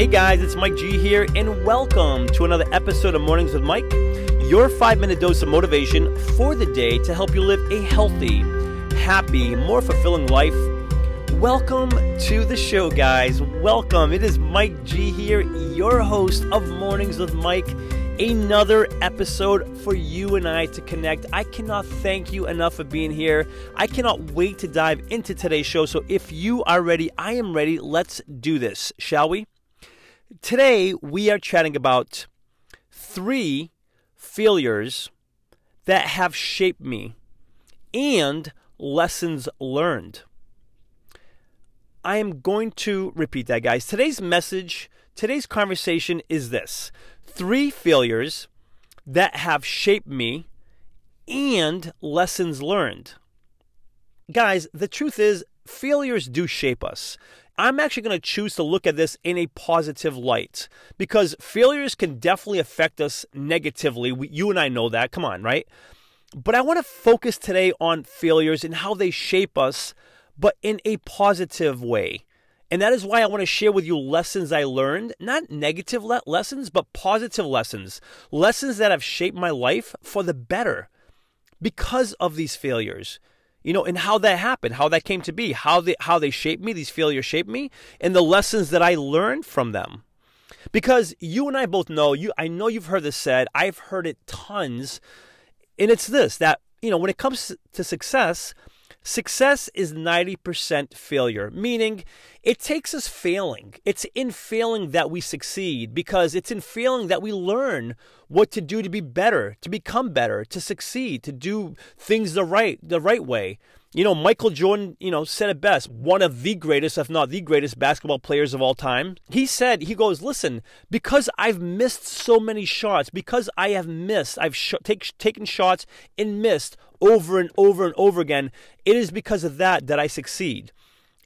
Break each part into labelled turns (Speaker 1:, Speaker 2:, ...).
Speaker 1: Hey guys, it's Mike G here, and welcome to another episode of Mornings with Mike, your five minute dose of motivation for the day to help you live a healthy, happy, more fulfilling life. Welcome to the show, guys. Welcome. It is Mike G here, your host of Mornings with Mike. Another episode for you and I to connect. I cannot thank you enough for being here. I cannot wait to dive into today's show. So, if you are ready, I am ready. Let's do this, shall we? Today, we are chatting about three failures that have shaped me and lessons learned. I am going to repeat that, guys. Today's message, today's conversation is this three failures that have shaped me and lessons learned. Guys, the truth is, failures do shape us. I'm actually going to choose to look at this in a positive light because failures can definitely affect us negatively. We, you and I know that. Come on, right? But I want to focus today on failures and how they shape us, but in a positive way. And that is why I want to share with you lessons I learned, not negative le- lessons, but positive lessons. Lessons that have shaped my life for the better because of these failures. You know, and how that happened, how that came to be, how they how they shaped me, these failures shaped me, and the lessons that I learned from them. Because you and I both know, you I know you've heard this said, I've heard it tons, and it's this that, you know, when it comes to success, Success is 90% failure, meaning it takes us failing. It's in failing that we succeed because it's in failing that we learn what to do to be better, to become better, to succeed, to do things the right the right way. You know, Michael Jordan, you know, said it best, one of the greatest, if not the greatest basketball players of all time. He said, he goes, listen, because I've missed so many shots, because I have missed, I've sh- take, taken shots and missed over and over and over again, it is because of that that I succeed.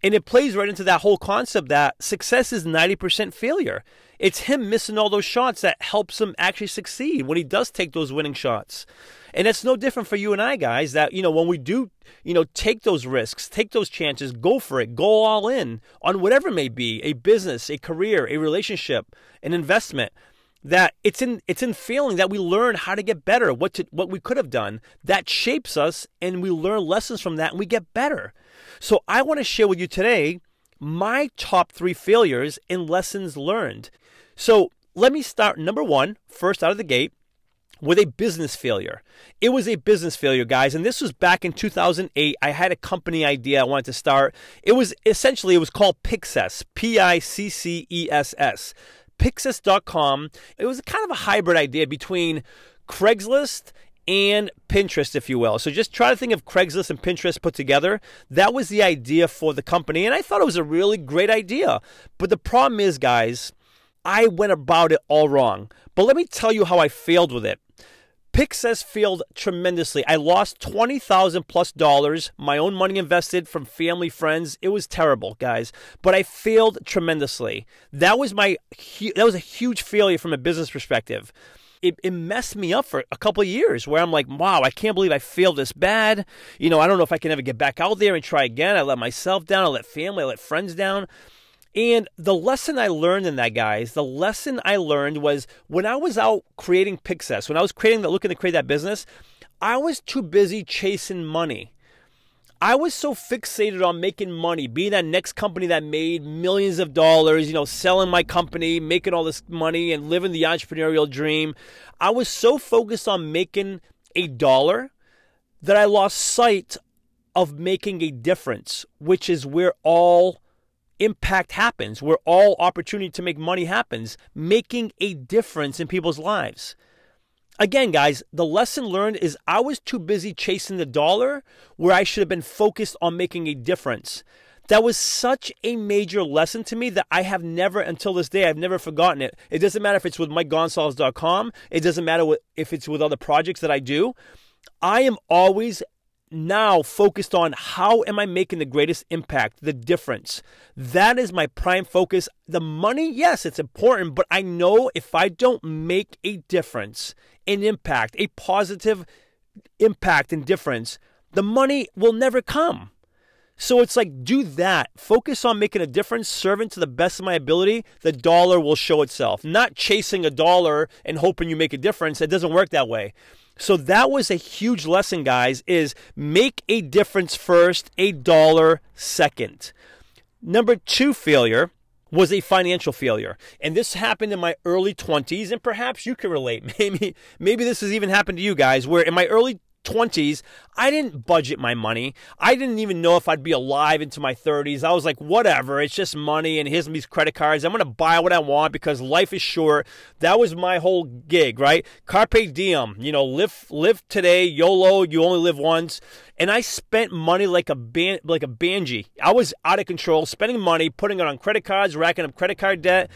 Speaker 1: And it plays right into that whole concept that success is 90% failure. It's him missing all those shots that helps him actually succeed when he does take those winning shots. And it's no different for you and I, guys, that, you know, when we do, you know, take those risks, take those chances, go for it, go all in on whatever it may be a business, a career, a relationship, an investment that it's in it's in failing that we learn how to get better what to what we could have done that shapes us and we learn lessons from that and we get better so i want to share with you today my top 3 failures and lessons learned so let me start number one, first out of the gate, with a business failure. It was a business failure, guys, and this was back in 2008. I had a company idea I wanted to start. It was essentially it was called Piccess, P I C C E S S. Piccess.com. It was kind of a hybrid idea between Craigslist and Pinterest, if you will. So just try to think of Craigslist and Pinterest put together. That was the idea for the company, and I thought it was a really great idea. But the problem is, guys, I went about it all wrong. But let me tell you how I failed with it. Piccess failed tremendously. I lost twenty thousand plus dollars, my own money invested from family, friends. It was terrible, guys. But I failed tremendously. That was my that was a huge failure from a business perspective. It, it messed me up for a couple years where I'm like, wow, I can't believe I failed this bad. You know, I don't know if I can ever get back out there and try again. I let myself down. I let family, I let friends down. And the lesson I learned in that, guys, the lesson I learned was when I was out creating Piccess, when I was creating looking to create that business, I was too busy chasing money. I was so fixated on making money, being that next company that made millions of dollars, you know, selling my company, making all this money, and living the entrepreneurial dream. I was so focused on making a dollar that I lost sight of making a difference, which is where all impact happens, where all opportunity to make money happens, making a difference in people's lives. Again, guys, the lesson learned is I was too busy chasing the dollar where I should have been focused on making a difference. That was such a major lesson to me that I have never, until this day, I've never forgotten it. It doesn't matter if it's with MikeGonsalves.com. It doesn't matter if it's with other projects that I do. I am always now focused on how am I making the greatest impact, the difference. That is my prime focus. The money, yes, it's important, but I know if I don't make a difference, an impact, a positive impact and difference, the money will never come. So it's like, do that. Focus on making a difference, serving to the best of my ability. The dollar will show itself. Not chasing a dollar and hoping you make a difference. It doesn't work that way. So that was a huge lesson, guys, is make a difference first, a dollar second. Number two failure was a financial failure. And this happened in my early 20s, and perhaps you can relate. Maybe, maybe this has even happened to you guys, where in my early 20s, I didn't budget my money. I didn't even know if I'd be alive into my 30s. I was like, whatever, it's just money and here's these credit cards. I'm going to buy what I want because life is short. That was my whole gig, right? Carpe diem, you know, live live today, YOLO, you only live once. And I spent money like a ban- like a banji. I was out of control, spending money, putting it on credit cards, racking up credit card debt,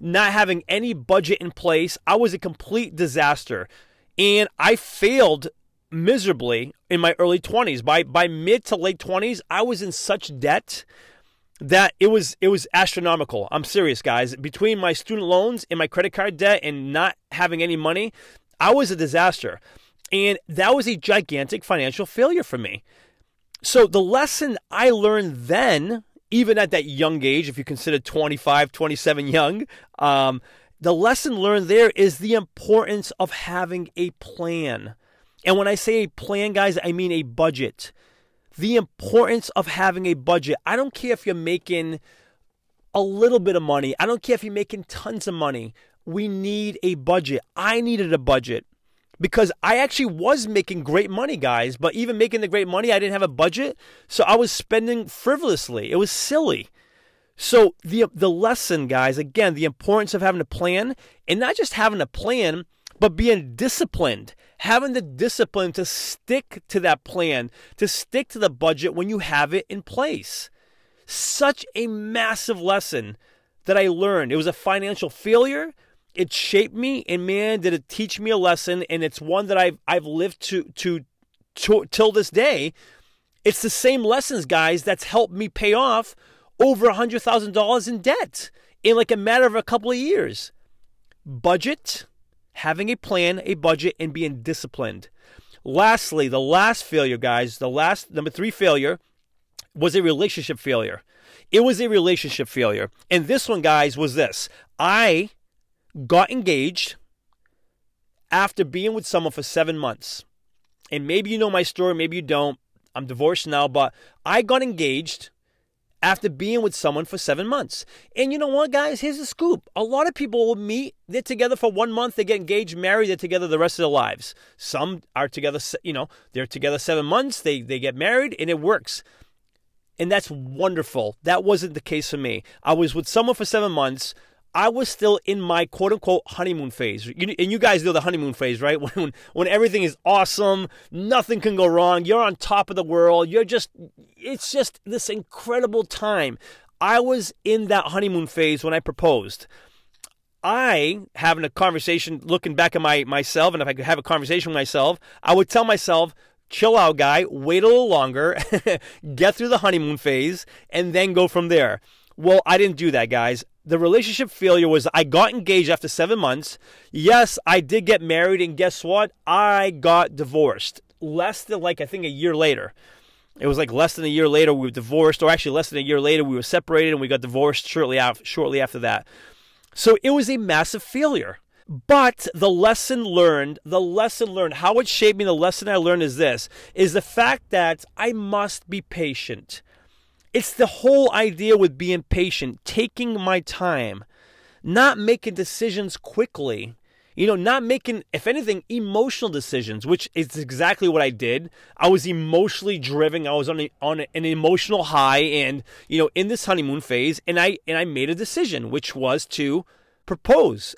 Speaker 1: not having any budget in place. I was a complete disaster. And I failed miserably in my early 20s. By by mid to late 20s, I was in such debt that it was it was astronomical. I'm serious, guys. Between my student loans and my credit card debt and not having any money, I was a disaster. And that was a gigantic financial failure for me. So the lesson I learned then, even at that young age, if you consider 25, 27 young, um, the lesson learned there is the importance of having a plan. And when I say a plan, guys, I mean a budget. The importance of having a budget. I don't care if you're making a little bit of money, I don't care if you're making tons of money. We need a budget. I needed a budget because I actually was making great money, guys, but even making the great money, I didn't have a budget. So I was spending frivolously. It was silly. So the the lesson, guys, again, the importance of having a plan and not just having a plan, but being disciplined, having the discipline to stick to that plan, to stick to the budget when you have it in place. Such a massive lesson that I learned. It was a financial failure. It shaped me, and man, did it teach me a lesson. And it's one that I've I've lived to to, to till this day. It's the same lessons, guys, that's helped me pay off over a hundred thousand dollars in debt in like a matter of a couple of years. Budget, having a plan, a budget, and being disciplined. Lastly, the last failure, guys, the last number three failure was a relationship failure. It was a relationship failure. And this one, guys, was this I got engaged after being with someone for seven months. And maybe you know my story, maybe you don't. I'm divorced now, but I got engaged after being with someone for seven months. And you know what, guys? Here's the scoop. A lot of people will meet, they're together for one month, they get engaged, married, they're together the rest of their lives. Some are together, you know, they're together seven months, they, they get married, and it works. And that's wonderful. That wasn't the case for me. I was with someone for seven months. I was still in my quote unquote honeymoon phase. You, and you guys know the honeymoon phase, right? When, when everything is awesome, nothing can go wrong, you're on top of the world, you're just, it's just this incredible time. I was in that honeymoon phase when I proposed. I having a conversation, looking back at my myself, and if I could have a conversation with myself, I would tell myself, chill out, guy, wait a little longer, get through the honeymoon phase, and then go from there. Well, I didn't do that, guys. The relationship failure was I got engaged after seven months. Yes, I did get married, and guess what? I got divorced less than like I think a year later. It was like less than a year later we were divorced, or actually less than a year later we were separated and we got divorced shortly after, shortly after that. So it was a massive failure. But the lesson learned, the lesson learned, how it shaped me, the lesson I learned is this, is the fact that I must be patient. It's the whole idea with being patient, taking my time, not making decisions quickly. You know, not making, if anything, emotional decisions, which is exactly what I did. I was emotionally driven. I was on a, on an emotional high, and you know, in this honeymoon phase, and I and I made a decision, which was to propose,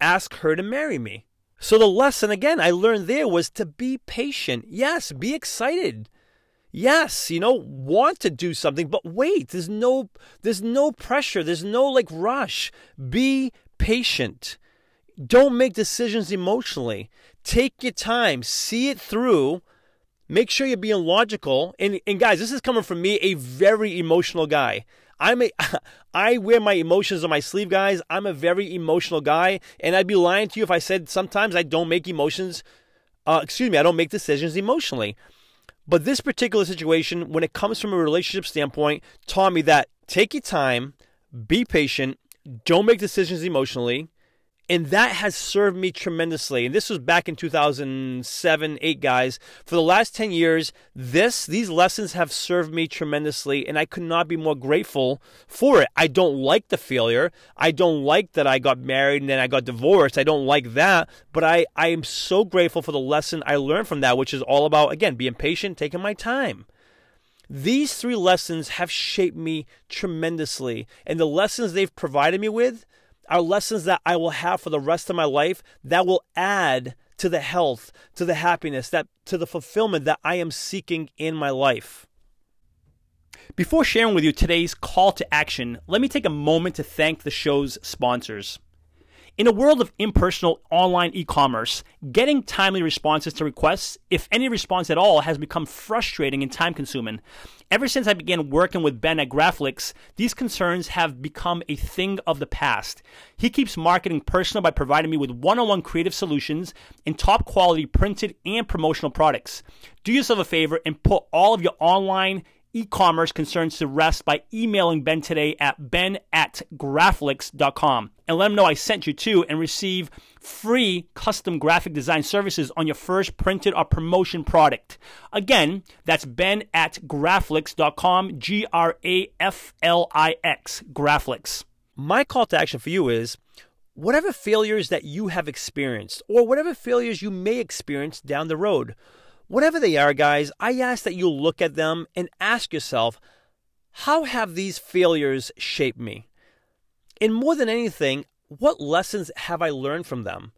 Speaker 1: ask her to marry me. So the lesson again I learned there was to be patient. Yes, be excited yes you know want to do something but wait there's no there's no pressure there's no like rush. Be patient. Don't make decisions emotionally. Take your time. See it through. Make sure you're being logical. And, and guys this is coming from me a very emotional guy. I'm a i wear my emotions on my sleeve guys. I'm a very emotional guy and i'd be lying to you if i said sometimes i don't make emotions uh, excuse me i don't make decisions emotionally But this particular situation, when it comes from a relationship standpoint, taught me that take your time, be patient, don't make decisions emotionally. And that has served me tremendously. And this was back in 2007, 8 guys. For the last 10 years, this these lessons have served me tremendously and I could not be more grateful for it. I don't like the failure. I don't like that I got married and then I got divorced. I don't like that, but I I am so grateful for the lesson I learned from that, which is all about again, being patient, taking my time. These three lessons have shaped me tremendously, and the lessons they've provided me with are lessons that I will have for the rest of my life that will add to the health, to the happiness, that to the fulfillment that I am seeking in my life. Before sharing with you today's call to action, let me take a moment to thank the show's sponsors. In a world of impersonal online e commerce, getting timely responses to requests, if any response at all, has become frustrating and time consuming. Ever since I began working with Ben at Graflix, these concerns have become a thing of the past. He keeps marketing personal by providing me with one on one creative solutions and top quality printed and promotional products. Do yourself a favor and put all of your online e-commerce concerns to rest by emailing Ben today at ben at graflix.com and let him know I sent you to and receive free custom graphic design services on your first printed or promotion product. Again, that's ben at graflix.com, G-R-A-F-L-I-X, Graflix. My call to action for you is whatever failures that you have experienced or whatever failures you may experience down the road, Whatever they are, guys, I ask that you look at them and ask yourself, how have these failures shaped me? And more than anything, what lessons have I learned from them?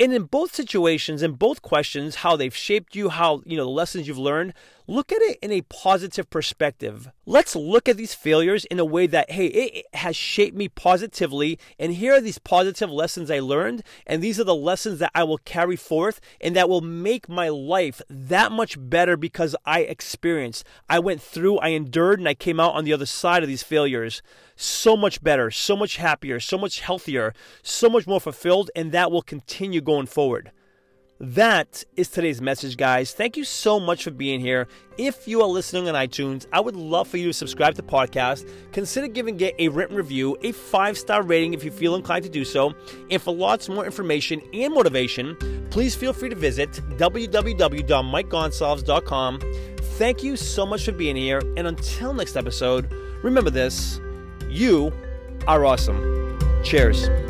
Speaker 1: And in both situations, in both questions, how they've shaped you, how, you know, the lessons you've learned, look at it in a positive perspective. Let's look at these failures in a way that, hey, it has shaped me positively. And here are these positive lessons I learned. And these are the lessons that I will carry forth and that will make my life that much better because I experienced, I went through, I endured, and I came out on the other side of these failures so much better, so much happier, so much healthier, so much more fulfilled, and that will continue going forward. That is today's message, guys. Thank you so much for being here. If you are listening on iTunes, I would love for you to subscribe to the podcast. Consider giving it a written review, a five star rating if you feel inclined to do so. And for lots more information and motivation, please feel free to visit www.mikegonsalves.com. Thank you so much for being here. And until next episode, remember this you are awesome. Cheers.